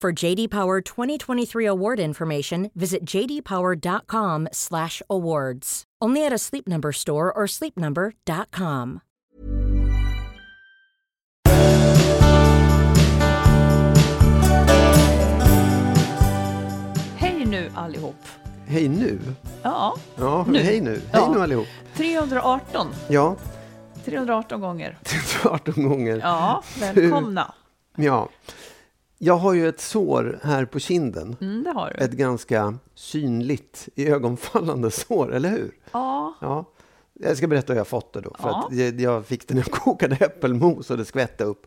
For JD Power 2023 award information, visit jdpower.com/awards. Only at a Sleep Number store or sleepnumber.com. Hej nu allihop. Hej nu? Ja, Ja, Nu. hej nu. Hej Ja. nu allihop. 318. Ja, 318 gånger. 18 gånger. Ja, välkomna. Ja. Jag har ju ett sår här på kinden. Mm, det har du. Ett ganska synligt, ögonfallande sår, eller hur? Ja, Ja. Jag ska berätta hur jag fått det då. För Ja. att jag, fick det när jag kokade äppelmos och det skvätte upp.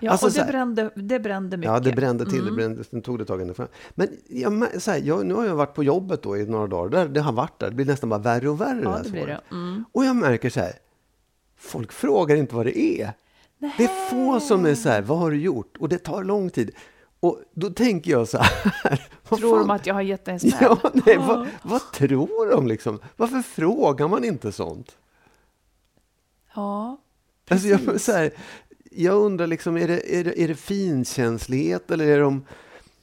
ja Alltså, och det här- brände, det brände mycket. Ja, det brände till. Det Mm. brände, sen tog det tag ungefär. Men jag, så här, jag, nu har jag varit på jobbet då i några dagar. Där, det har varit där. Det blir nästan bara värre och värre. Ja, det blir det. Mm. Och jag märker så här, folk frågar inte vad det är. Det är få som är så här, vad har du gjort? Och det tar lång tid. Och då tänker jag så här. Tror fan- de att jag har gett dig en smäll? Ja, nej, vad, vad tror de liksom? Varför frågar man inte sånt? Ja, Alltså jag, precis. så här, jag undrar liksom, är det, är, det, är det finkänslighet eller är de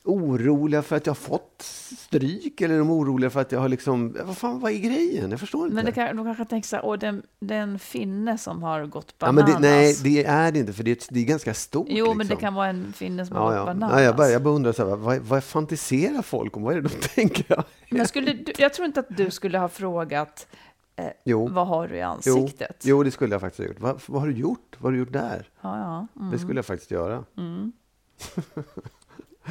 oroliga för att jag har fått stryk? Eller är de oroliga för att jag har liksom, vad fan, vad är grejen? Jag förstår inte. Men det kan, de kanske tänker så här, åh, den, den finne som har gått ja, bananas. men det, nej, det är det inte, för det är, det är ganska stort. Jo, men det liksom. kan vara en finne som har Ja, gått ja. bananas. Ja, jag, bara, jag bara undrar, så här, vad, vad fantiserar folk om? Vad är det de tänker? Men skulle, du, jag tror inte att du skulle ha frågat, eh, Jo. vad har du i Jo, ansiktet? jo, det skulle jag faktiskt ha gjort. Vad, vad har du gjort? Vad har du gjort där? Ja, ja. Mm. Det skulle jag faktiskt göra.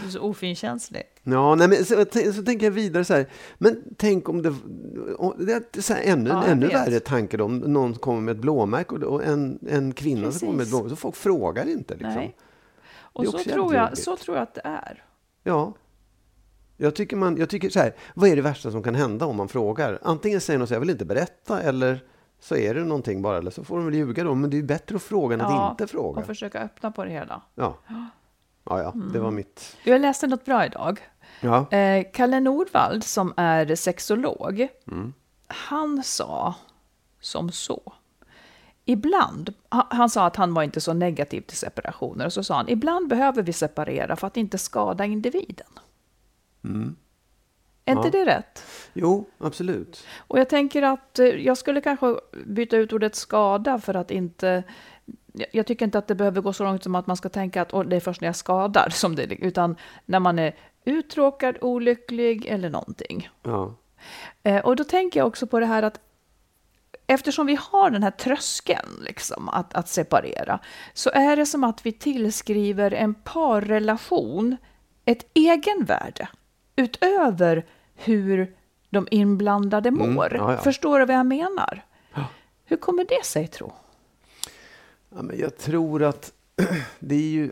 Du är så ofinkänslig. Ja, nej, men så, så tänker jag vidare så här. Men tänk om det... om- Det är så här, ännu, Ja, ännu värre tanke då, om någon kommer med ett blåmärke och, och en, en kvinna som kommer med ett blåmärke. Så folk frågar inte. Liksom. Nej. Och så tror, jag, så tror jag att det är. Ja. Jag tycker, man, jag tycker så här, vad är det värsta som kan hända om man frågar? Antingen säger någon så jag vill inte berätta, eller så är det någonting bara, eller så får de väl ljuga då. Men det är ju bättre att fråga än att inte fråga. och försöka öppna på det hela. Ja. Ja, ja, det var mitt... Jag läste något bra idag. Ja. Eh, Kalle Nordvald, som är sexolog, Mm. han sa som så. Ibland, han, sa att han var inte så negativ till separationer, och så sa han, ibland behöver vi separera för att inte skada individen. Är inte Mm. Ja. det rätt? Jo, absolut. Och jag tänker att eh, jag skulle kanske byta ut ordet skada för att inte... jag- tycker inte att det behöver gå så långt som att man ska tänka att "Åh, det är först när jag skadar som det utan när man är uttråkad, olycklig eller någonting. Ja. Eh, och då tänker jag också på det här att eftersom vi har den här tröskeln liksom, att, att separera så är det som att vi tillskriver en parrelation ett egenvärde utöver hur de inblandade mår. ja, ja. Förstår du vad jag menar? Hur kommer det sig, tro? Ja, men jag tror att det är ju...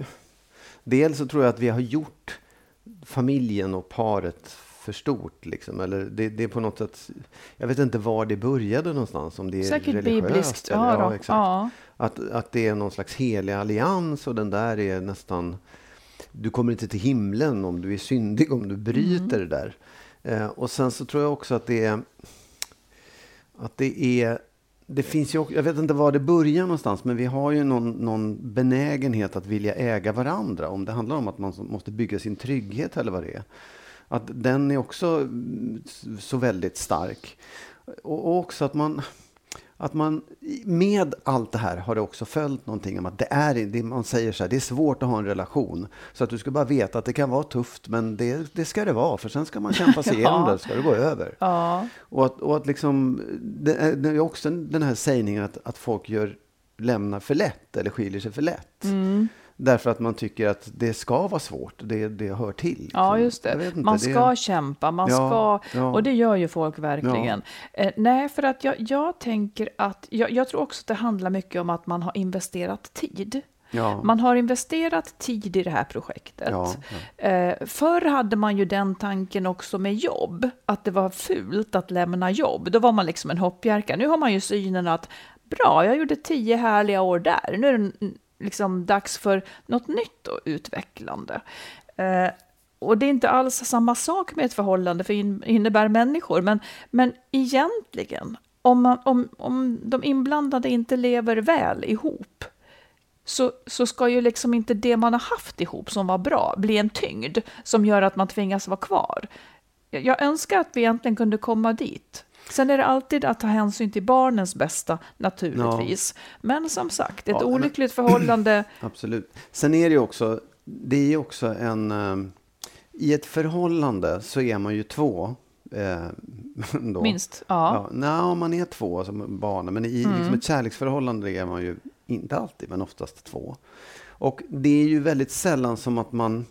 Dels så tror jag att vi har gjort familjen och paret för stort. Liksom. Eller det, det är på något sätt... Jag vet inte var det började någonstans. Om det är Säkert religiöst. bibliskt. eller- Ja, exakt. ja. Att, att det är någon slags helig allians och den där är nästan... du kommer inte till himlen om du är syndig, om du bryter Mm. det där. Eh, och sen så tror jag också att det är, att det är det finns ju, också- jag vet inte var det börjar någonstans, men vi har ju någon, någon benägenhet att vilja äga varandra. Om det handlar om att man måste bygga sin trygghet eller vad det är. Att den är också mm, så väldigt stark. Och och också att man, att man med allt det här har det också följt någonting om att det är, det man säger så här, det är svårt att ha en relation. Så att du ska bara veta att det kan vara tufft, men det, det ska det vara, för sen ska man kämpa sig igenom Ja. det, ska det gå över. Ja, Och att, och att liksom, det är, det är också den här sägningen att, att folk gör, lämnar för lätt eller skiljer sig för lätt. Mm. Därför att man tycker att det ska vara svårt, det, det hör till. ja just det. inte, man det- ska kämpa, man Ja, ska... ja. Och det gör ju folk verkligen. Eh, nej, för att jag, jag tänker att... Jag, jag tror också att det handlar mycket om att man har investerat tid. Ja. Man har investerat tid i det här projektet. Ja, Eh, förr hade man ju den tanken också med jobb, att det var fult att lämna jobb. Då var man liksom en hoppjerka. Nu har man ju synen att bra, jag gjorde tio härliga år där. Nu är det liksom dags för något nytt och utvecklande. Eh, och det är inte alls samma sak med ett förhållande, för in, innebär människor. Men, men egentligen, om, man, om, om de inblandade inte lever väl ihop, så, så ska ju liksom inte det man har haft ihop som var bra bli en tyngd som gör att man tvingas vara kvar. Jag, jag önskar att vi egentligen kunde komma dit. Sen är det alltid att ta hänsyn till barnens bästa, naturligtvis. Men som sagt, ett Ja, men- olyckligt förhållande, Absolut. Sen är det ju också, det är ju också en... eh, I ett förhållande så är man ju två. Eh, då. minst. Ja. Ja, nej, man är två som barn, men i Mm. liksom ett kärleksförhållande är man ju inte alltid, men oftast två. Och det är ju väldigt sällan som att man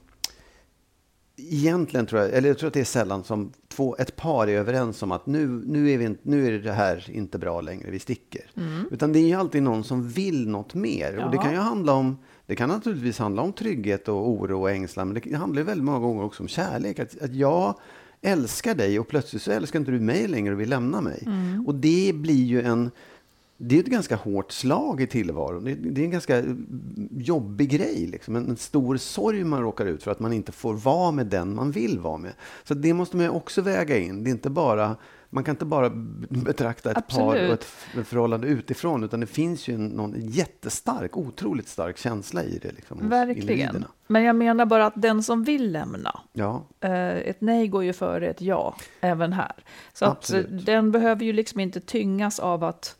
egentligen tror jag, eller jag tror att det är sällan som två, ett par är överens om att nu, nu, är vi, nu är det här inte bra längre, vi sticker. Utan det är ju alltid någon som vill något mer. Och det Ja. kan ju handla om, det kan naturligtvis handla om trygghet och oro och ängslan, men det handlar ju väldigt många gånger också om kärlek. Att, att jag älskar dig och plötsligt så älskar inte du mig längre och vill lämna mig. Och det blir ju en, det är ett ganska hårt slag i tillvaron. Det, det är en ganska jobbig grej. Liksom. En, en stor sorg man råkar ut för att man inte får vara med den man vill vara med. Så det måste man också väga in. Det är inte bara, man kan inte bara betrakta ett par Absolut. och ett, förhållande utifrån. Utan det finns ju en, någon jättestark, otroligt stark känsla i det. Liksom, Verkligen. individerna. Men jag menar bara att den som vill lämna, Ja, eh, ett nej går ju före ett ja, även här. Så den behöver ju liksom inte tyngas av att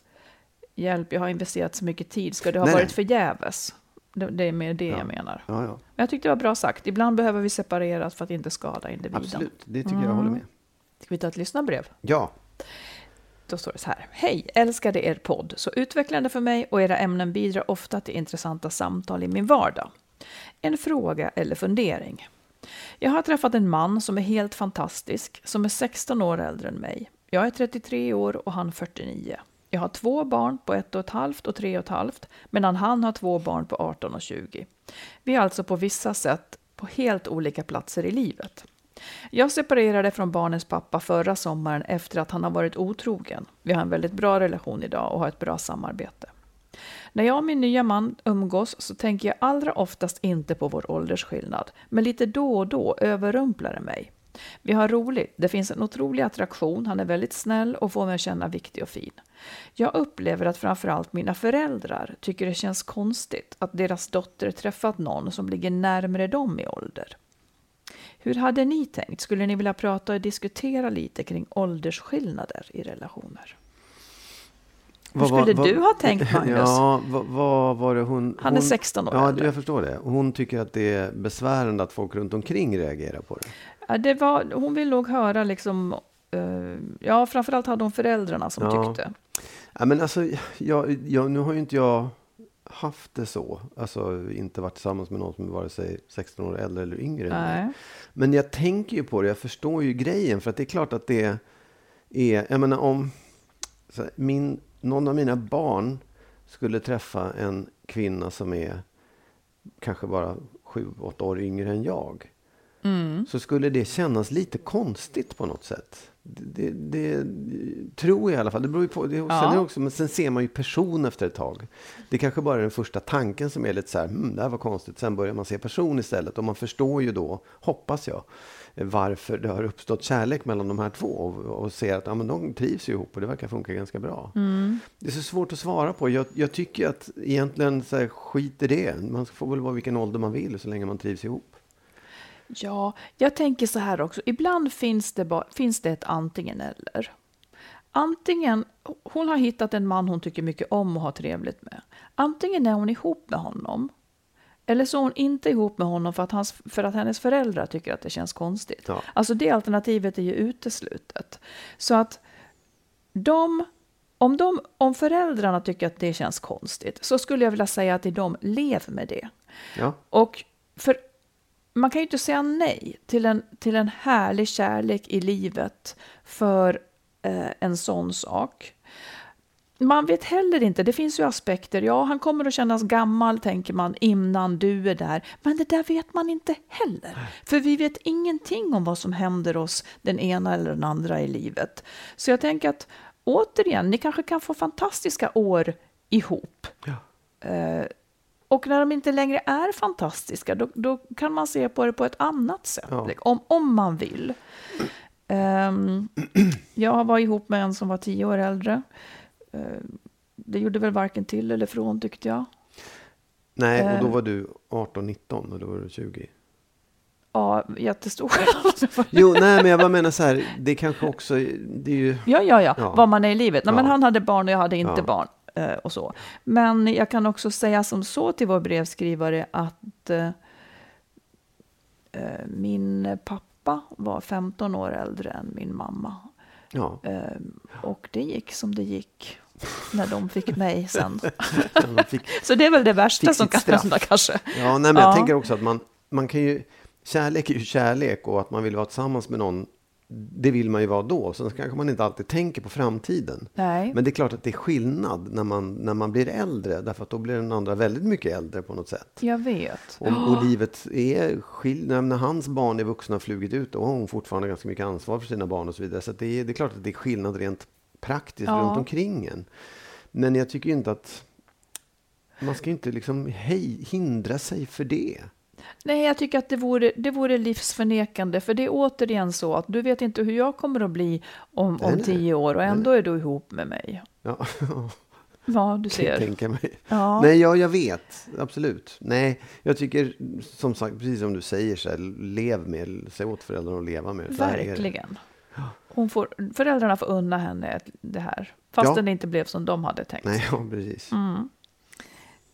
hjälp, jag har investerat så mycket tid, ska det ha Nej, varit nej. förgäves? Det, det är mer det Ja. jag menar. ja, ja. Men jag tyckte det var bra sagt. Ibland behöver vi separeras för att inte skada individen. absolut. Det tycker jag håller med. Ska vi ta ett lyssnarbrev? Ja, Då står det så här. Hej, älskade er podd. Så utvecklande för mig och era ämnen bidrar ofta till intressanta samtal i min vardag. En fråga eller fundering. Jag har träffat en man som är helt fantastisk, som är 16 år äldre än mig. Jag är 33 år och han 49. Jag har två barn på ett och ett halvt och tre och ett halvt, medan han har två barn på 18 och 20. Vi är alltså på vissa sätt på helt olika platser i livet. Jag separerade från barnens pappa förra sommaren efter att han har varit otrogen. Vi har en väldigt bra relation idag och har ett bra samarbete. När jag och min nya man umgås så tänker jag allra oftast inte på vår åldersskillnad, men lite då och då överrumplar det mig. Vi har roligt, det finns en otrolig attraktion, han är väldigt snäll och får mig att känna viktig och fin. Jag upplever att framförallt mina föräldrar tycker det känns konstigt att deras dotter träffat någon som ligger närmre dem i ålder. Hur hade ni tänkt? Skulle ni vilja prata och diskutera lite kring åldersskillnader i relationer? Hur Vad skulle vad- du ha tänkt, Magnus? Ja, vad, vad var det hon... Han är hon, 16 år Ja, äldre. jag förstår det. Hon tycker att det är besvärande att folk runt omkring reagerar på det. Ja, det var, hon vill nog höra liksom, eh, ja framförallt hade hon föräldrarna som Ja. tyckte. Ja, men alltså, jag, jag, nu har ju inte jag haft det så. Alltså inte varit tillsammans med någon som är vare sig 16 år äldre eller yngre. Nej. Men jag tänker ju på det, jag förstår ju grejen. För att det är klart att det är, jag menar om här, min, någon av mina barn skulle träffa en kvinna som är kanske bara sju, åtta år yngre än jag så skulle det kännas lite konstigt på något sätt. Det, det, det tror jag i alla fall. Det beror på. Det, sen, är det också, men sen ser man ju person efter ett tag. Det kanske bara är den första tanken som är lite så här, hmm, det här var konstigt. Sen börjar man se person istället. Och man förstår ju då, hoppas jag, varför det har uppstått kärlek mellan de här två. Och, och ser att ja, men de trivs ihop och det verkar funka ganska bra. Det är så svårt att svara på. Jag, jag tycker att egentligen så här, skit i det. Man får väl vara vilken ålder man vill så länge man trivs ihop. Ja, jag tänker så här också. Ibland finns det, finns det ett antingen eller. Antingen, hon har hittat en man hon tycker mycket om och har trevligt med. Antingen är hon ihop med honom. Eller så är hon inte ihop med honom för att, hans, för att hennes föräldrar tycker att det känns konstigt. Ja. Alltså det alternativet är ju uteslutet. Så att de, om, de, om föräldrarna tycker att det känns konstigt så skulle jag vilja säga till dem, lev med det. Ja, Och för man kan ju inte säga nej till en, till en härlig kärlek i livet för eh, en sån sak. Man vet heller inte, det finns ju aspekter, ja han kommer att kännas gammal tänker man innan du är där, men det där vet man inte heller. För vi vet ingenting om vad som händer oss den ena eller den andra i livet. Så jag tänker att återigen, ni kanske kan få fantastiska år ihop. Eh, och när de inte längre är fantastiska, då, då kan man se på det på ett annat sätt, Ja. liksom, om, om man vill. Ehm, jag var ihop med en som var tio år äldre. Ehm, det gjorde väl varken till eller från tyckte jag. nej, och då Eh. var du 18-19 och då var du 20. Ja, jättestor skillnad. Jo, nej, men jag bara menar så här, det kanske också, det är ju, Ja, ja, ja, Ja. vad man är i livet. Nej, men han hade barn och jag hade inte Ja. barn. Eh, Och så. Men jag kan också säga som så till vår brevskrivare att eh, eh, min pappa var 15 år äldre än min mamma. ja, och det gick som det gick när de fick mig sen. fick, Så det är väl det värsta som kan straff. hända kanske. ja, nej, men jag Ja. tänker också att man, man kan ju, kärlek är ju kärlek och att man vill vara tillsammans med någon, det vill man ju vara då. Sen kanske man inte alltid tänker på framtiden. Nej. Men det är klart att det är skillnad när man, när man blir äldre, därför att då blir den andra väldigt mycket äldre på något sätt. Jag vet. Och, och livet är skild, när, hans barn är vuxna och flugit ut, då har hon fortfarande ganska mycket ansvar för sina barn och så vidare. Så det, är, det är klart att det är skillnad rent praktiskt Ja. runt omkring en. Men jag tycker inte att man ska inte liksom hej, hindra sig för det. Nej, jag tycker att det vore, det vore livsförnekande. För det är återigen så att du vet inte hur jag kommer att bli om, Nej, om nej. tio år och ändå är du ihop med mig. Ja, Ja, du ser. tänka mig. Ja. Nej, ja, jag vet. Absolut. Nej, jag tycker som sagt, precis som du säger, så här, lev med, säg åt föräldrarna att leva med. Verkligen. Hon får, föräldrarna får unna henne det här. Fastän Ja. det inte blev som de hade tänkt. Nej, ja, precis. Mm.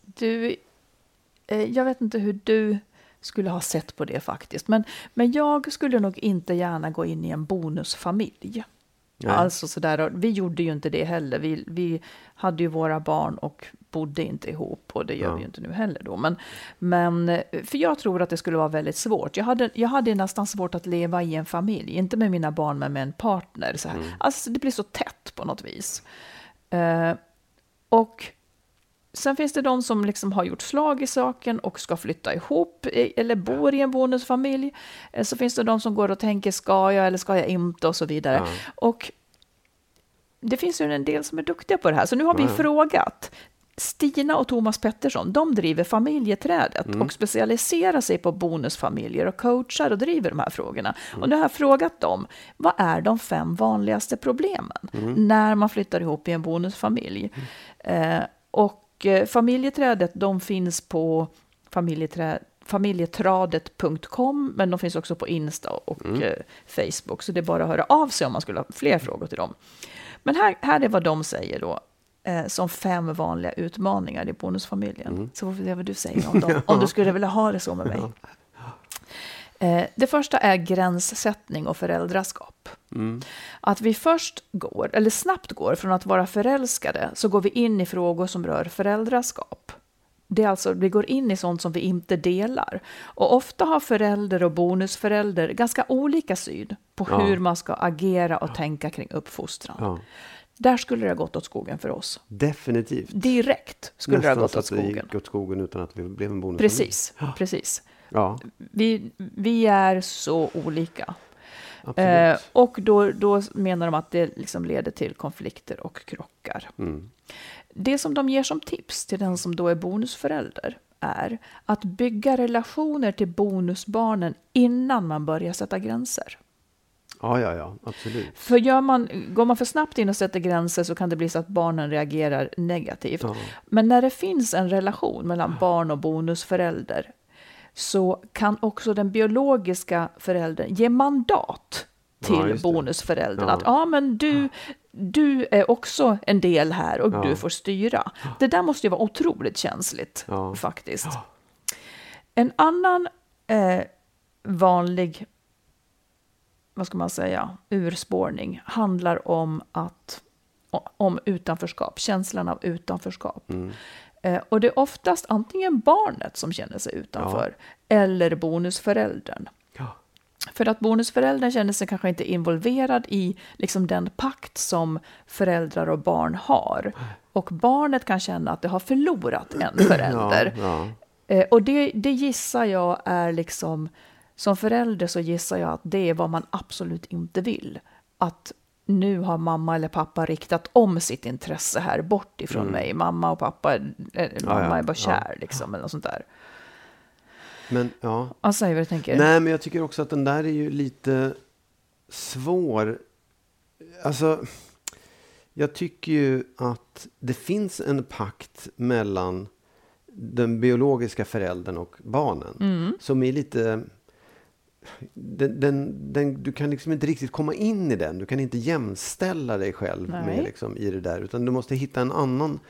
Du, eh, jag vet inte hur du skulle ha sett på det faktiskt. Men, men jag skulle nog inte gärna gå in i en bonusfamilj. Nej. Alltså sådär, vi gjorde ju inte det heller. Vi, vi hade ju våra barn och bodde inte ihop och det gör Ja. vi ju inte nu heller då. Men, men, eh, för jag tror att det skulle vara väldigt svårt. Jag hade, jag hade nästan svårt att leva i en familj, inte med mina barn men med en partner. Så här. Mm. Alltså det blir så tätt på något vis. Eh, och sen finns det de som liksom har gjort slag i saken och ska flytta ihop eller bor i en bonusfamilj. Eh, Så finns det de som går och tänker, ska jag eller ska jag inte och så vidare. Ja. Och det finns ju en del som är duktiga på det här. Så nu har vi Ja. frågat Stina och Thomas Pettersson, de driver familjeträdet Mm. och specialiserar sig på bonusfamiljer och coachar och driver de här frågorna. Och nu har jag frågat dem, vad är de fem vanligaste problemen Mm. när man flyttar ihop i en bonusfamilj? Eh, och eh, familjeträdet, de finns på familjetradet.com, men de finns också på Insta och eh, Facebook, så det är bara att höra av sig om man skulle ha fler frågor till dem. Men här, här är vad de säger då, eh, som fem vanliga utmaningar i bonusfamiljen. Så får vi se vad du säger om dem, om du skulle vilja ha det så med mig. Eh, det första är gränssättning och föräldraskap. Att vi först går, eller snabbt går, från att vara förälskade, så går vi in i frågor som rör föräldraskap. Det är alltså, vi går in i sånt som vi inte delar. Och ofta har förälder och bonusförälder ganska olika syn på Ja. hur man ska agera och tänka kring uppfostran. Ja, Där skulle det ha gått åt skogen för oss. definitivt. Direkt skulle det ha Nästan gått så åt att det skogen. gick åt skogen utan att vi blev en bonusfamilj. Precis, precis. Ja, Vi, vi är så olika. Eh, och då, då menar de att det liksom leder till konflikter och krockar. Mm. Det som de ger som tips till den som då är bonusförälder är att bygga relationer till bonusbarnen innan man börjar sätta gränser. Ja, ja, ja, absolut. För gör man, går man för snabbt in och sätter gränser så kan det bli så att barnen reagerar negativt. Ja. Men när det finns en relation mellan barn och bonusförälder så kan också den biologiska föräldern ge mandat Ja, till det. bonusföräldern. Ja. Att ja, men du, du är också en del här och Ja. du får styra. Det där måste ju vara otroligt känsligt Ja. faktiskt. En annan eh, vanlig vad ska man säga, urspårning handlar om, att, om utanförskap, känslan av utanförskap. Mm. Eh, och det är oftast antingen barnet som känner sig utanför eller bonusföräldern. Ja. För att bonusföräldern känner sig kanske inte involverad i liksom den pakt som föräldrar och barn har. Och barnet kan känna att det har förlorat en förälder. Ja, Eh, och det, det gissar jag är liksom, som förälder så gissar jag att det är vad man absolut inte vill. Att nu har mamma eller pappa riktat om sitt intresse här bort ifrån mig. Mamma och pappa, eh, mamma ja, är bara ja. kär liksom, eller något sånt där. Men ja, Ja, vad du tänker. Nej, men jag tycker också att den där är ju lite svår. Alltså, jag tycker ju att det finns en pakt mellan den biologiska föräldern och barnen Mm. som är lite... Den, den, den, du kan liksom inte riktigt komma in i den. Du kan inte jämställa dig själv Nej. med liksom, i det där. Utan du måste hitta en annan,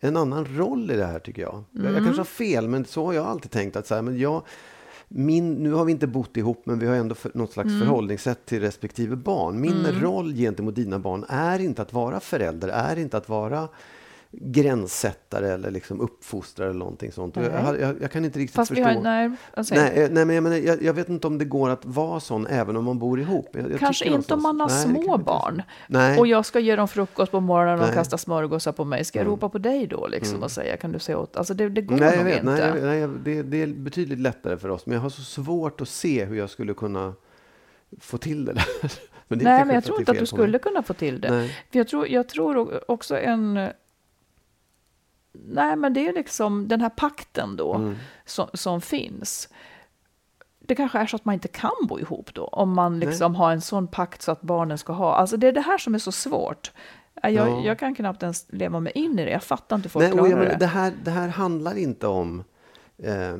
en annan roll i det här tycker jag. Jag, Mm. jag kanske har fel, men så har jag alltid tänkt. att så här, men jag, min, Nu har vi inte bott ihop, men vi har ändå för, något slags Mm. förhållningssätt till respektive barn. Min roll gentemot dina barn är inte att vara förälder, är inte att vara gränssättare eller liksom uppfostrare eller någonting sånt. Jag, jag, jag kan inte riktigt Fast vi förstå. har, nej, alltså, Nej, eh, nej, men jag, menar, jag, jag vet inte om det går att vara sån även om man bor ihop. Kanske inte om man har Nej, små barn. Nej. Och jag ska ge dem frukost på morgonen och Nej. Mm. kasta smörgåsar på mig. Ska jag ropa på dig då liksom och säga kan du säga åt? Alltså det, det går Nej, nog vet, inte. nej, nej, det, det är betydligt lättare för oss. Men jag har så svårt att se hur jag skulle kunna få till det där. Men det Nej, men jag tror inte att du skulle kunna få till det. Nej. För jag tror, jag tror också en... Nej, men det är liksom den här pakten då Mm. som, som finns. Det kanske är så att man inte kan bo ihop då, om man liksom har en sån pakt så att barnen ska ha. Alltså det är det här som är så svårt. Jag, Ja. jag kan knappt ens leva mig in i det. Jag fattar inte folk Nej, och klarar menar, det. det, här, det här handlar inte om eh,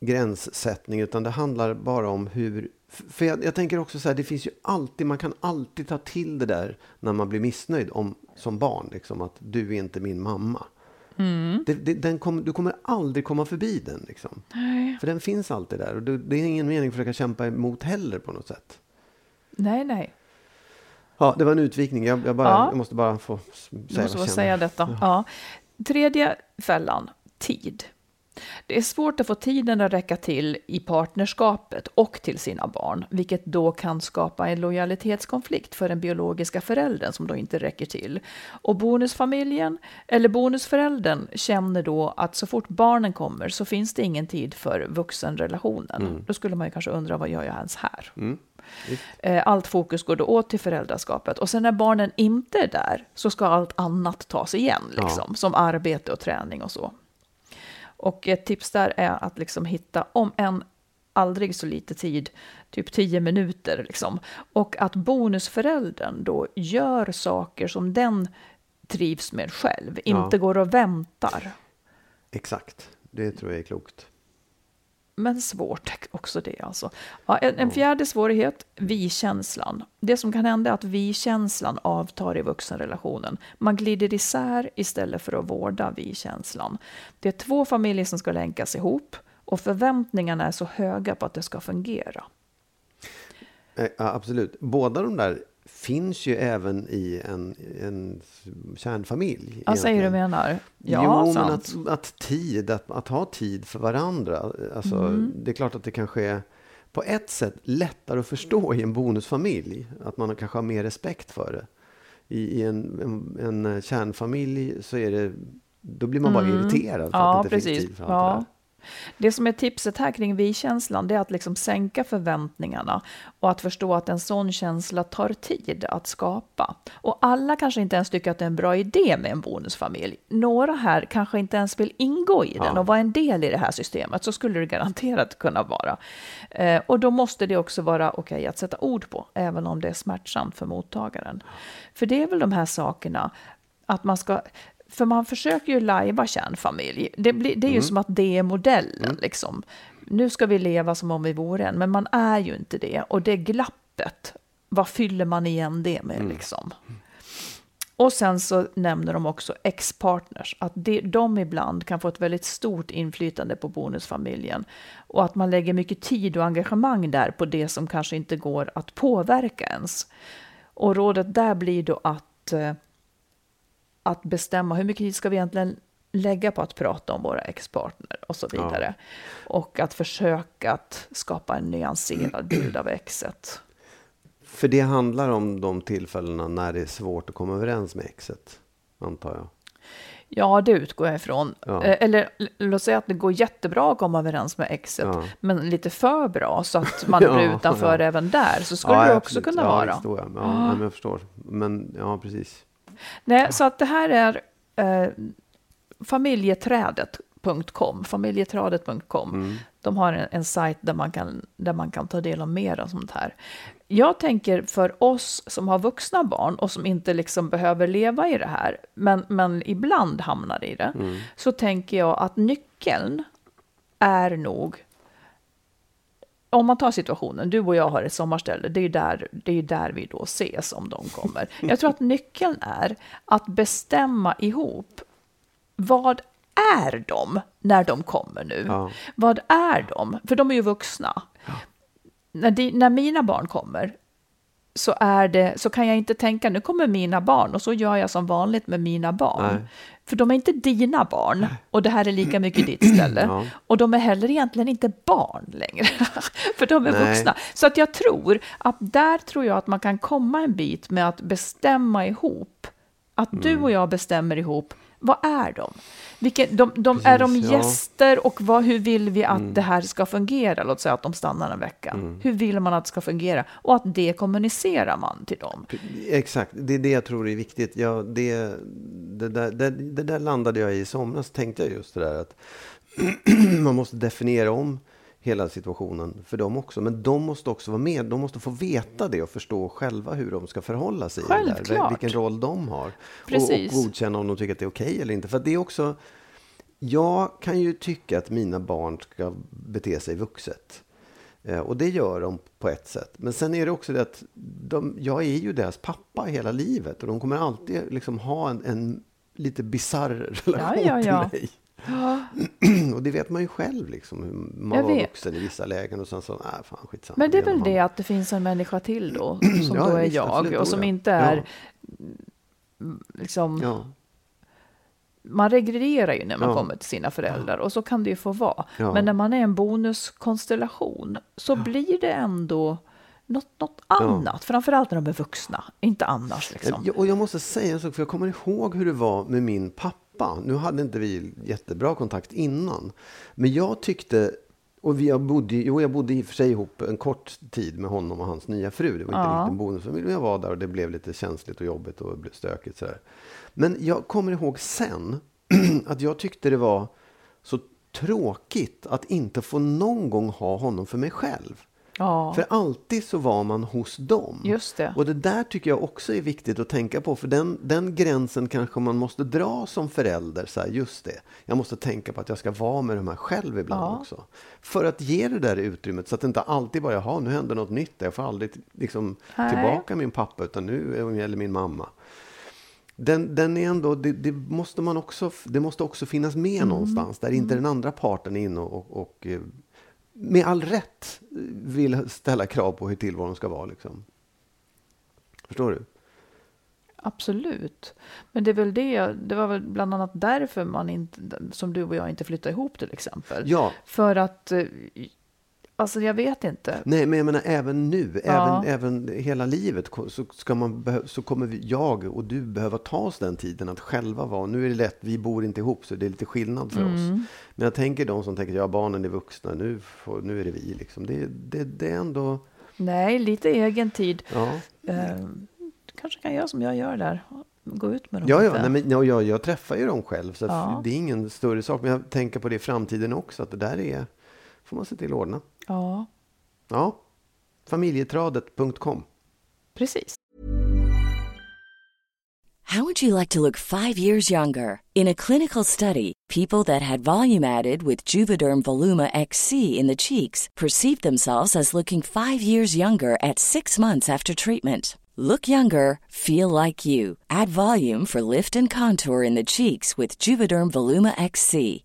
gränssättning, utan det handlar bara om hur... För jag, jag tänker också så här, det finns ju alltid, man kan alltid ta till det där när man blir missnöjd om, som barn, liksom, att du är inte min mamma. Mm. Det, det, den kom, du kommer aldrig komma förbi den. Liksom. För den finns alltid där. Och det, det är ingen mening att försöka kämpa emot heller på något sätt. Nej, nej. Ja, det var en utvikning. Jag, jag, bara, Ja. jag måste bara få säga Du måste vad jag säga detta. Ja. Tredje fällan, tid. Det är svårt att få tiden att räcka till i partnerskapet och till sina barn, vilket då kan skapa en lojalitetskonflikt för den biologiska föräldern som då inte räcker till. Och bonusfamiljen, eller bonusföräldern, känner då att så fort barnen kommer så finns det ingen tid för vuxenrelationen. Då skulle man ju kanske undra, vad gör jag ens här? Mm. Eh, Allt fokus går då åt till föräldraskapet. Och sen när barnen inte är där så ska allt annat tas igen, liksom, som arbete och träning och så. Och ett tips där är att liksom hitta, om en aldrig så lite tid, typ 10 minuter, liksom, och att bonusföräldern då gör saker som den trivs med själv, inte går och väntar. Exakt. Det tror jag är klokt. Men svårt också det alltså. Ja, en, en fjärde svårighet, vi-känslan. Det som kan hända är att vi-känslan avtar i vuxenrelationen. Man glider isär istället för att vårda vi-känslan. Det är två familjer som ska länkas ihop och förväntningarna är så höga på att det ska fungera. Eh, Ja, absolut. Båda de där finns ju även i en, en kärnfamilj. Vad säger du menar? Ja, jo, sant. men att, att tid, att, att ha tid för varandra. Alltså, Mm. Det är klart att det kanske är på ett sätt lättare att förstå i en bonusfamilj. Att man kanske har mer respekt för det. I, i en, en, en kärnfamilj så är det, då blir man bara irriterad för Mm. Ja, att det inte precis. finns tid för allt Ja. det där. Det som är tipset här kring vi-känslan, det är att liksom sänka förväntningarna och att förstå att en sån känsla tar tid att skapa. Och alla kanske inte ens tycker att det är en bra idé med en bonusfamilj. Några här kanske inte ens vill ingå i den Ja. och vara en del i det här systemet. Så skulle det garanterat kunna vara. Eh, och då måste det också vara okej att sätta ord på, även om det är smärtsamt för mottagaren. För det är väl de här sakerna, att man ska för man försöker ju lajva kärnfamilj. Det, blir, det är ju som att det är modellen. Liksom. Nu ska vi leva som om vi vore en, men man är ju inte det. Och det glappet, vad fyller man igen det med? Liksom? Och sen så nämner de också ex-partners, att de, de ibland kan få ett väldigt stort inflytande på bonusfamiljen. Och att man lägger mycket tid och engagemang där på det som kanske inte går att påverka ens. Och rådet där blir då att, eh, att bestämma hur mycket tid ska vi egentligen lägga på att prata om våra ex-partner och så vidare. Och att försöka att skapa en nyanserad bild av exet. För det handlar om de tillfällena när det är svårt att komma överens med exet, antar jag. Ja, det utgår jag ifrån. Ja. Eh, Eller låt säga att det går jättebra att komma överens med exet, Ja. men lite för bra så att man Ja, blir utanför ja. även där. Så skulle Ja, det också kunna ja, vara. Jag. Ja, men jag förstår. Men ja, precis. Nej, så att det här är eh, familjeträdet.com, familjeträdet.com. Mm. De har en, en sajt där man, kan, där man kan ta del av mer av sånt här. Jag tänker för oss som har vuxna barn och som inte liksom behöver leva i det här, men, men ibland hamnar i det, Mm. så tänker jag att nyckeln är nog om man tar situationen, du och jag har ett sommarställe, det är där, det är där vi då ses om de kommer. Jag tror att nyckeln är att bestämma ihop vad är de när de kommer nu? Ja. Vad är de? För de är ju vuxna. När, de, när mina barn kommer så, är det, så kan jag inte tänka nu kommer mina barn och så gör jag som vanligt med mina barn. Nej. För de är inte dina barn och det här är lika mycket ditt ställe. Ja. Och de är heller egentligen inte barn längre, för de är Nej. vuxna. Så att jag tror att där tror jag att man kan komma en bit med att bestämma ihop. Att du Mm. och jag bestämmer ihop, vad är de? Vilken, de, de är de Precis, ja. gäster och vad, hur vill vi att det här ska fungera? Låt säga att de stannar en vecka. Mm. Hur vill man att det ska fungera? Och att det kommunicerar man till dem. Exakt, det är det jag tror är viktigt. Ja, det, det, där, det, det där landade jag i i somras. Tänkte jag just det där att man måste definiera om hela situationen för dem också. Men de måste också vara med. De måste få veta det och förstå själva hur de ska förhålla sig. det där. Självklart. Vilken roll de har. Och, och Precis. godkänna om de tycker att det är okej eller inte. För det är också... Jag kan ju tycka att mina barn ska bete sig vuxet. Eh, Och det gör de på ett sätt. Men sen är det också det att de, jag är ju deras pappa hela livet. Och de kommer alltid liksom ha en, en lite bizarr relation ja, ja. till mig. och det vet man ju själv, liksom, hur man Jag var vet. vuxen i vissa lägen och sen så, nej fan skitsamma. Men det är väl det att det finns en människa till då, som Ja, då är visst, jag, och oh, som ja. inte Ja. är liksom, Ja, man regredierar ju när man Ja. kommer till sina föräldrar och så kan det ju få vara. Ja. Men när man är en bonuskonstellation så blir det ändå något, något annat, framförallt när de är vuxna, inte annars liksom. Ja, Och jag måste säga en sak, för jag kommer ihåg hur det var med min pappa. Nu hade inte vi jättebra kontakt innan. Men jag tyckte, och vi, jag, bodde, jo, jag bodde i och för sig ihop en kort tid med honom och hans nya fru. Det var inte Ja. riktigt en bonusfamilj, men jag var där och det blev lite känsligt och jobbigt och blev stökigt. Sådär. Men jag kommer ihåg sen att jag tyckte det var så tråkigt att inte få någon gång ha honom för mig själv. Ja, För alltid så var man hos dem. just det. Och det där tycker jag också är viktigt att tänka på. För den, den gränsen kanske man måste dra som förälder. Så här, just det, jag måste tänka på att jag ska vara med de här själv ibland Ja. också. För att ge det där utrymmet så att det inte alltid bara, jaha, nu händer något nytt. Jag får aldrig liksom, Nej. tillbaka min pappa, utan nu gäller min mamma. Den, den är ändå, det, det, måste man också, det måste också finnas med Mm. någonstans. Där inte den andra parten är inne och, och, och eh, med all rätt vill ställa krav på hur tillvaron ska vara. Liksom. Förstår du? Absolut. Men det är väl det, det var väl bland annat därför man inte, som du och jag inte flyttade ihop till exempel. Ja, För att eh, Alltså jag vet inte. Nej, men jag menar även nu, Ja. även, även hela livet så, ska man så kommer jag och du behöva ta oss den tiden att själva vara. Nu är det lätt, vi bor inte ihop så det är lite skillnad för Mm. oss. Men jag tänker de som tänker, ja barnen är vuxna, nu, får, nu är det vi liksom. Det, det, det är ändå, Nej, lite egen tid. ja. Eh, du kanske kan göra som jag gör där. Gå ut med dem Ja, ja, nej, men, ja jag, jag träffar ju dem själv så Ja. det är ingen större sak. Men jag tänker på det i framtiden också, att det där är, får man se till att ordna. Ja, Ja, familjetradet.com. precis. How would you like to look five years younger? In a clinical study, people that had volume added with Juvederm Voluma XC in the cheeks perceived themselves as looking five years younger at six months after treatment. Look younger, feel like you. Add volume for lift and contour in the cheeks with Juvederm Voluma XC.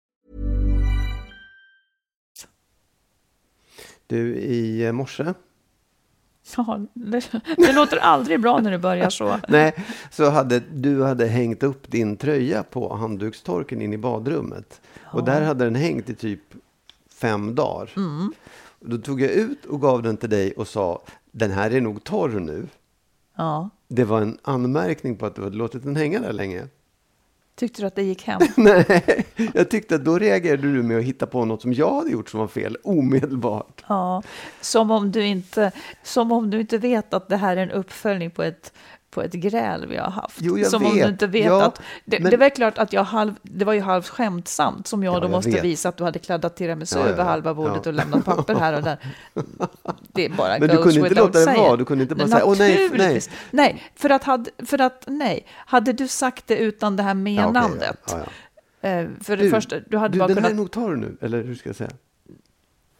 Du, i eh, morse Ja, det, det låter aldrig bra när du börjar så. Nej, så hade du hade hängt upp din tröja på handdukstorken in i badrummet. Och där hade den hängt i typ fem dagar. Då tog jag ut och gav den till dig och sa, den här är nog torr nu. Ja. Det var en anmärkning på att du hade låtit den hänga där länge. Tyckte du att det gick hem? Nej, jag tyckte att då reagerade du med att hitta på något som jag hade gjort som var fel omedelbart. Ja, som om du inte, som om du inte vet att det här är en uppföljning på ett, på ett gräl vi har haft. Jo, jag som om vet. du inte vet Ja, att... Det, men- det var klart att jag halv, det var ju halvt skämtsamt som jag Ja, då jag måste vet. visa att du hade kladdat tiramisu Ja, ja, över halva bordet och lämnat papper här och där. Det är bara Men du kunde inte låta det vara, du kunde inte bara säga, "Åh, nej, nej." Nej, för att, hade, för att nej, hade du sagt det utan det här menandet. ja. eh, För det Du, första, du hade du, bara den här kunnat är nog torr nu, eller hur ska jag säga?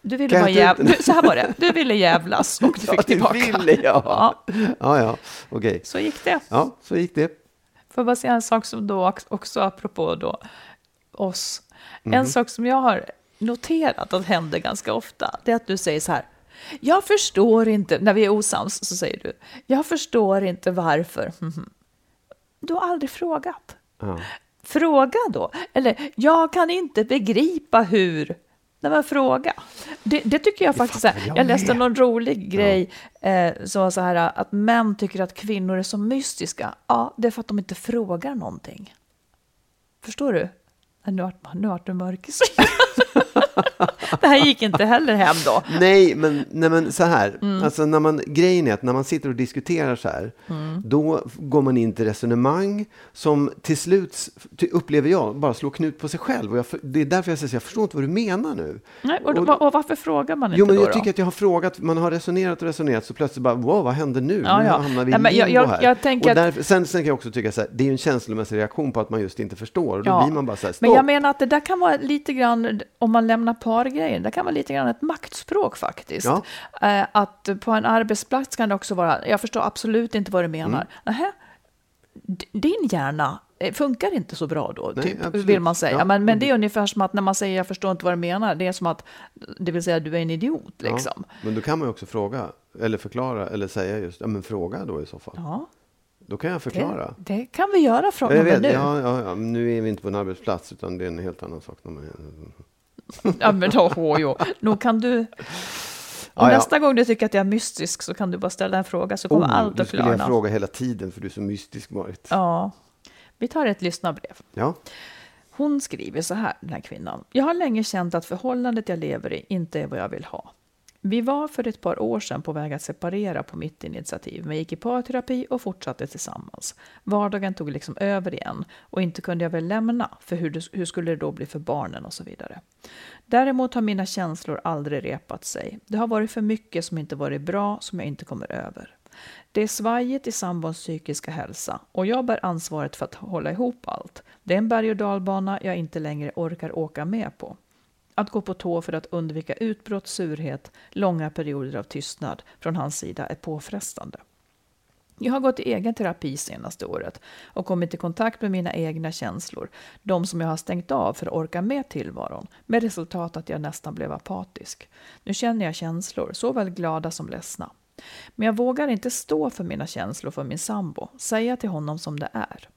Du ville bara ta ut jäv... den? du, Så här var det, du ville jävlas och du fick Ja, tillbaka. ville jag. Ja, Ja, ja, okej. så gick det. Ja, så gick det. Får jag bara säga en sak som då också apropå då oss. Mhm. En sak som jag har noterat att händer ganska ofta, det är att du säger så här. Jag förstår inte, när vi är osams så säger du, jag förstår inte varför. Mhm. Du har aldrig frågat. Ja. Fråga då. Eller, jag kan inte begripa hur. Nej, men fråga. Det, det tycker jag faktiskt. fattar är- jag jag läste någon rolig grej eh, som var så här att män tycker att kvinnor är så mystiska. Ja, det är för att de inte frågar någonting. Förstår du? Nu vart nu vart du mörk i. Det här gick inte heller hem då. Nej, men, nej, men så här. Mm. Alltså, när man, grejen är att när man sitter och diskuterar så här, Mm. då går man in till resonemang som till slut, upplever jag, bara slår knut på sig själv. Och jag, det är därför jag säger så här, jag förstår inte vad du menar nu. Nej, och, då, Och- och varför frågar man inte Jo, men jag då? tycker att jag har frågat, man har resonerat och resonerat, så plötsligt bara, wow, vad hände nu? Ja, nu ja. hamnar vi i Nej, men jag- jag- här. jag tänker och därför, sen, sen kan jag också tycka så här, det är ju en känslomässig reaktion på att man just inte förstår. Och då Ja, blir man bara så här, stopp. Men jag menar att det där kan vara lite grann, om man lämnar lämna pargrejen, det kan vara lite grann ett maktspråk faktiskt. Ja. Eh, att på en arbetsplats kan det också vara, jag förstår absolut inte vad du menar. Mm. Nähä, din hjärna eh, funkar inte så bra då, Nej, typ, absolut. vill man säga. Ja. Men, men det är ungefär som att när man säger jag förstår inte vad du menar, det är som att, det vill säga du är en idiot liksom. Ja, men då kan man ju också fråga, eller förklara, eller säga just, ja men fråga då i så fall. Ja, Då kan jag förklara. det, det kan vi göra från och med nu. ja, ja, ja, nu är vi inte på en arbetsplats, utan det är en helt annan sak. Ja, men då, oh, jo. Nog kan du... Och Ja, ja. nästa gång du tycker att jag är mystisk så kan du bara ställa en fråga så kommer allt nu att skulle jag klarna. fråga hela tiden, för du är så mystisk, Marit. Ja. Vi tar ett lyssnarbrev. Ja. Hon skriver så här, den här kvinnan. Jag har länge känt att förhållandet jag lever i inte är vad jag vill ha. Vi var för ett par år sedan på väg att separera på mitt initiativ, men gick i parterapi och fortsatte tillsammans. Vardagen tog liksom över igen och inte kunde jag väl lämna, för hur, det, hur skulle det då bli för barnen och så vidare. Däremot har mina känslor aldrig repat sig. Det har varit för mycket som inte varit bra, som jag inte kommer över. Det är svajigt i sambons psykiska hälsa och jag bär ansvaret för att hålla ihop allt. Det är en berg och dalbana jag inte längre orkar åka med på. Att gå på tå för att undvika utbrott, surhet, långa perioder av tystnad från hans sida är påfrestande. Jag har gått i egen terapi senaste året och kommit i kontakt med mina egna känslor, de som jag har stängt av för att orka med tillvaron, med resultat att jag nästan blev apatisk. Nu känner jag känslor, såväl glada som ledsna. Men jag vågar inte stå för mina känslor för min sambo, säga till honom som det är.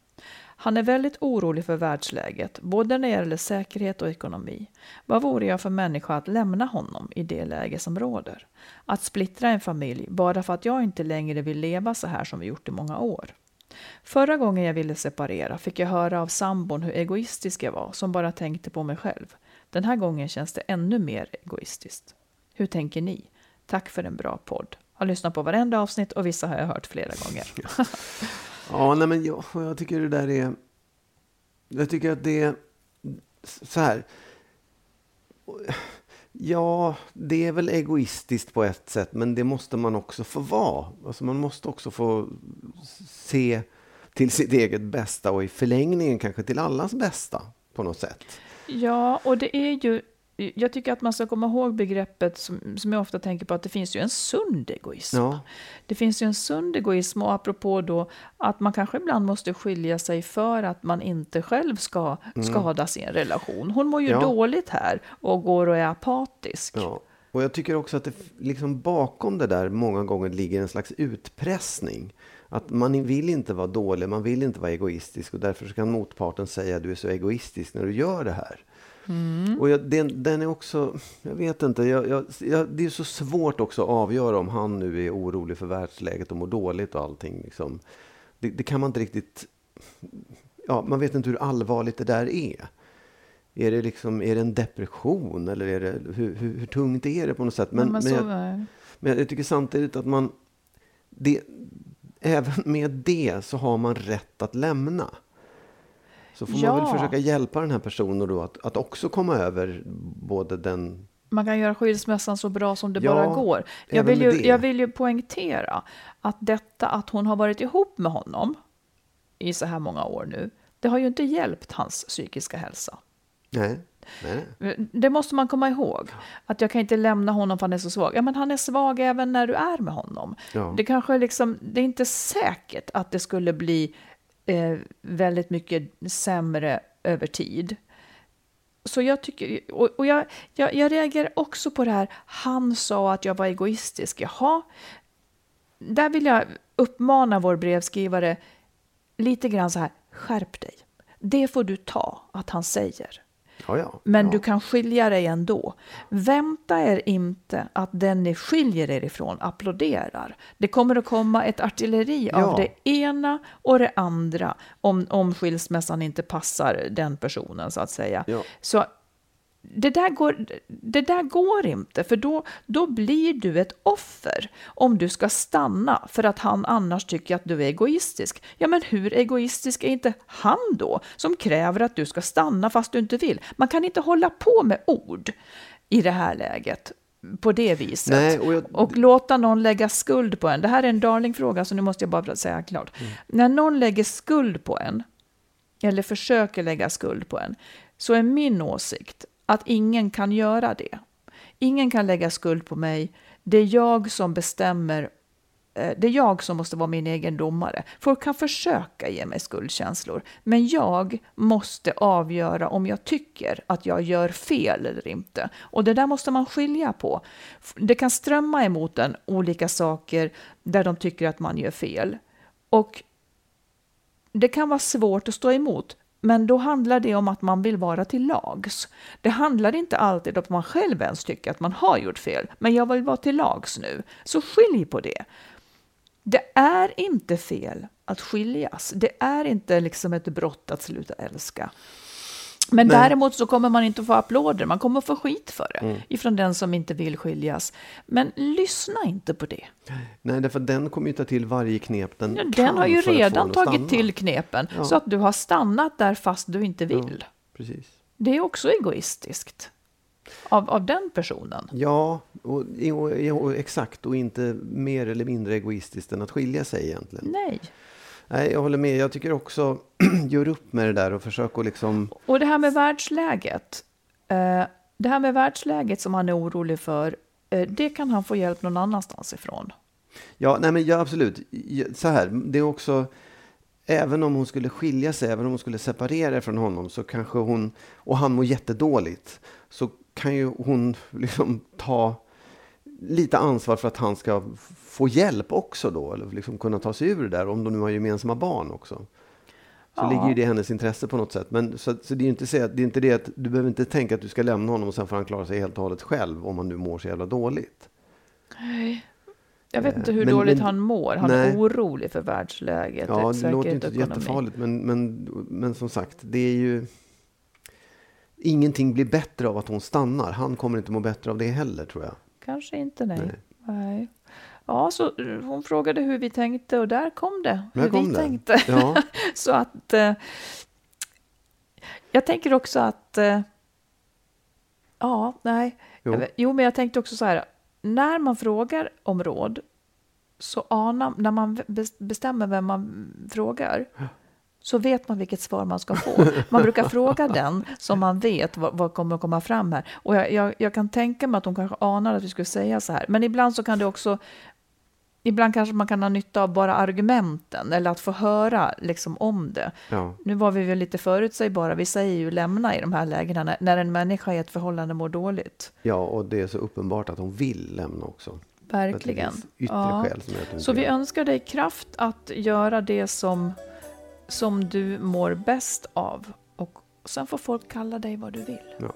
Han är väldigt orolig för världsläget, både när det gäller säkerhet och ekonomi. Vad vore jag för människa att lämna honom i det läge som råder? Att splittra en familj bara för att jag inte längre vill leva så här som vi gjort i många år. Förra gången jag ville separera fick jag höra av sambon hur egoistisk jag var, som bara tänkte på mig själv. Den här gången känns det ännu mer egoistiskt. Hur tänker ni? Tack för en bra podd. Har lyssnat på varenda avsnitt och vissa har jag hört flera gånger. Ja, nej men jag, jag tycker det där är... Jag tycker att det är så här. Ja, det är väl egoistiskt på ett sätt, men det måste man också få vara. Alltså man måste också få se till sitt eget bästa och i förlängningen kanske till allas bästa på något sätt. Ja, och det är ju... Jag tycker att man ska komma ihåg begreppet som, som jag ofta tänker på, att det finns ju en sund egoism. Ja, Det finns ju en sund egoism och apropå då att man kanske ibland måste skilja sig för att man inte själv ska skada sin relation. Hon mår ju Mm. Ja. dåligt här och går och är apatisk. ja. Och jag tycker också att det liksom bakom det där många gånger ligger en slags utpressning. Att man vill inte vara dålig, man vill inte vara egoistisk och därför kan motparten säga du är så egoistisk när du gör det här. Och jag, den, den är också, jag vet inte, jag, jag, det är så svårt också att avgöra om han nu är orolig för världsläget och mår dåligt och allting. Liksom. Det, det kan man inte riktigt, ja, man vet inte hur allvarligt det där är. Är det, liksom, är det en depression eller är det, hur, hur, hur tungt är det på något sätt? Men, Men, men men jag tycker samtidigt att man, det, även med det så har man rätt att lämna. Så får man Ja. väl försöka hjälpa den här personen då att, att också komma över både den... man kan göra skilsmässan så bra som det Ja, bara går. Jag vill, ju, det. jag vill ju poängtera att detta att hon har varit ihop med honom i så här många år nu, det har ju inte hjälpt hans psykiska hälsa. Nej, nej, nej. Det måste man komma ihåg. Att jag kan inte lämna honom för han är så svag. Ja, men han är svag även när du är med honom. Ja. Det kanske liksom, det är inte säkert att det skulle bli eh, väldigt mycket sämre över tid. Så jag tycker, och, och jag, jag, jag reagerar också på det här, han sa att jag var egoistisk. Jaha, där vill jag uppmana vår brevskrivare lite grann så här, skärp dig. Det får du ta att han säger. Ja, ja. Men ja. du kan skilja dig ändå. Vänta er inte att den ni skiljer er ifrån applåderar. Det kommer att komma ett artilleri av det ena och det andra om, om skilsmässan inte passar den personen så att säga. Så det där, går, det där går inte, för då, då blir du ett offer om du ska stanna för att han annars tycker att du är egoistisk. Ja, men hur egoistisk är inte han då, som kräver att du ska stanna fast du inte vill? Man kan inte hålla på med ord i det här läget på det viset. Nej, och jag- och låta någon lägga skuld på en. Det här är en darlingfråga, så nu måste jag bara säga klart. Mm. När någon lägger skuld på en, eller försöker lägga skuld på en, så är min åsikt att ingen kan göra det. Ingen kan lägga skuld på mig. Det är jag som bestämmer. Eh, det är jag som måste vara min egen domare. Folk kan försöka ge mig skuldkänslor, men jag måste avgöra om jag tycker att jag gör fel eller inte. Och det där måste man skilja på. Det kan strömma emot en olika saker där de tycker att man gör fel. Och det kan vara svårt att stå emot, men då handlar det om att man vill vara till lags. Det handlar inte alltid om att man själv ens tycker att man har gjort fel, men jag vill vara till lags nu. Så skilj på det. Det är inte fel att skiljas. Det är inte liksom ett brott att sluta älska. Men Nej. däremot så kommer man inte att få applåder, man kommer att få skit för det Mm. ifrån den som inte vill skiljas. Men lyssna inte på det. Nej, därför den kommer ju ta till varje knep den Ja, kan Den har ju redan tagit till knepen, Ja. så att du har stannat där fast du inte vill. Precis. Det är också egoistiskt av, av den personen. Ja, och, och, och, exakt. Och inte mer eller mindre egoistiskt än att skilja sig egentligen. Nej. Nej, jag håller med. Jag tycker också, gör upp med det där och försök att liksom... Och det här med världsläget. Eh, det här med världsläget som han är orolig för, eh, det kan han få hjälp någon annanstans ifrån. Ja, nej men ja, absolut. Så här, det är också... Även om hon skulle skilja sig, även om hon skulle separera från honom, så kanske hon, och han mår jättedåligt, så kan ju hon liksom ta lite ansvar för att han ska få hjälp också då, eller liksom kunna ta sig ur det där, om de nu har gemensamma barn också. Så Ja. ligger ju det i hennes intresse på något sätt. Men så, så det är ju inte, det är inte det att du behöver inte tänka att du ska lämna honom och sen får han klara sig helt och hållet själv om han nu mår så jävla dåligt. Jag vet Eh, inte hur men- dåligt men- han mår. Han nej. är orolig för världsläget, Ja, det låter inte ekonomi. jättefarligt, men, men, men som sagt, det är ju... Ingenting blir bättre av att hon stannar. Han kommer inte må bättre av det heller, tror jag. Kanske inte, nej. Nej. nej. Ja, så eh, hon frågade hur vi tänkte och där kom det. Där hur kom vi det. tänkte. Ja. så att... Eh, jag tänker också att... Eh, ja, nej. Jo. Jo, men jag tänkte också så här. När man frågar om råd så anar, när man bes- bestämmer vem man frågar så vet man vilket svar man ska få. Man brukar fråga den som man vet vad, vad kommer att komma fram här. Och jag, jag, jag kan tänka mig att de kanske anar att vi skulle säga så här. Men ibland så kan det också Ibland kanske man kan ha nytta av bara argumenten eller att få höra liksom om det. Ja. Nu var vi väl lite förutsägbara. Vi säger ju lämna i de här lägena när, när en människa i ett förhållande mår dåligt. ja, och det är så uppenbart att hon vill lämna också. Verkligen. Ja. Så vi önskar dig kraft att göra det som, som du mår bäst av. Och sen får folk kalla dig vad du vill. Ja.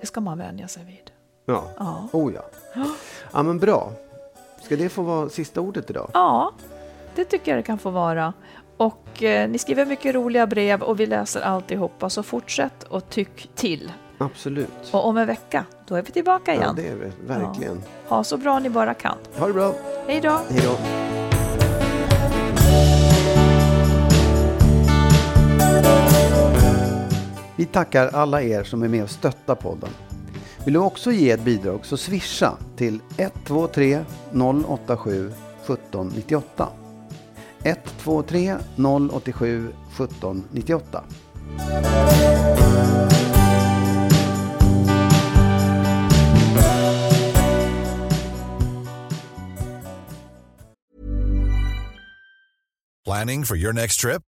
Det ska man vänja sig vid. Ja. Ja. Oh ja. Ja, men bra. Ska det få vara sista ordet idag? Ja, det tycker jag det kan få vara. Och eh, ni skriver mycket roliga brev och vi läser alltihopa. Så fortsätt och tyck till. Absolut. Och om en vecka, då är vi tillbaka Ja, igen. det är det. Verkligen. Ha så bra ni bara kan. Ha det bra. Hej då! Hej då. Vi tackar alla er som är med och stöttar podden. Vill du också ge ett bidrag så swisha till 123 087 1798. 123 087 1798. Planning for your next trip?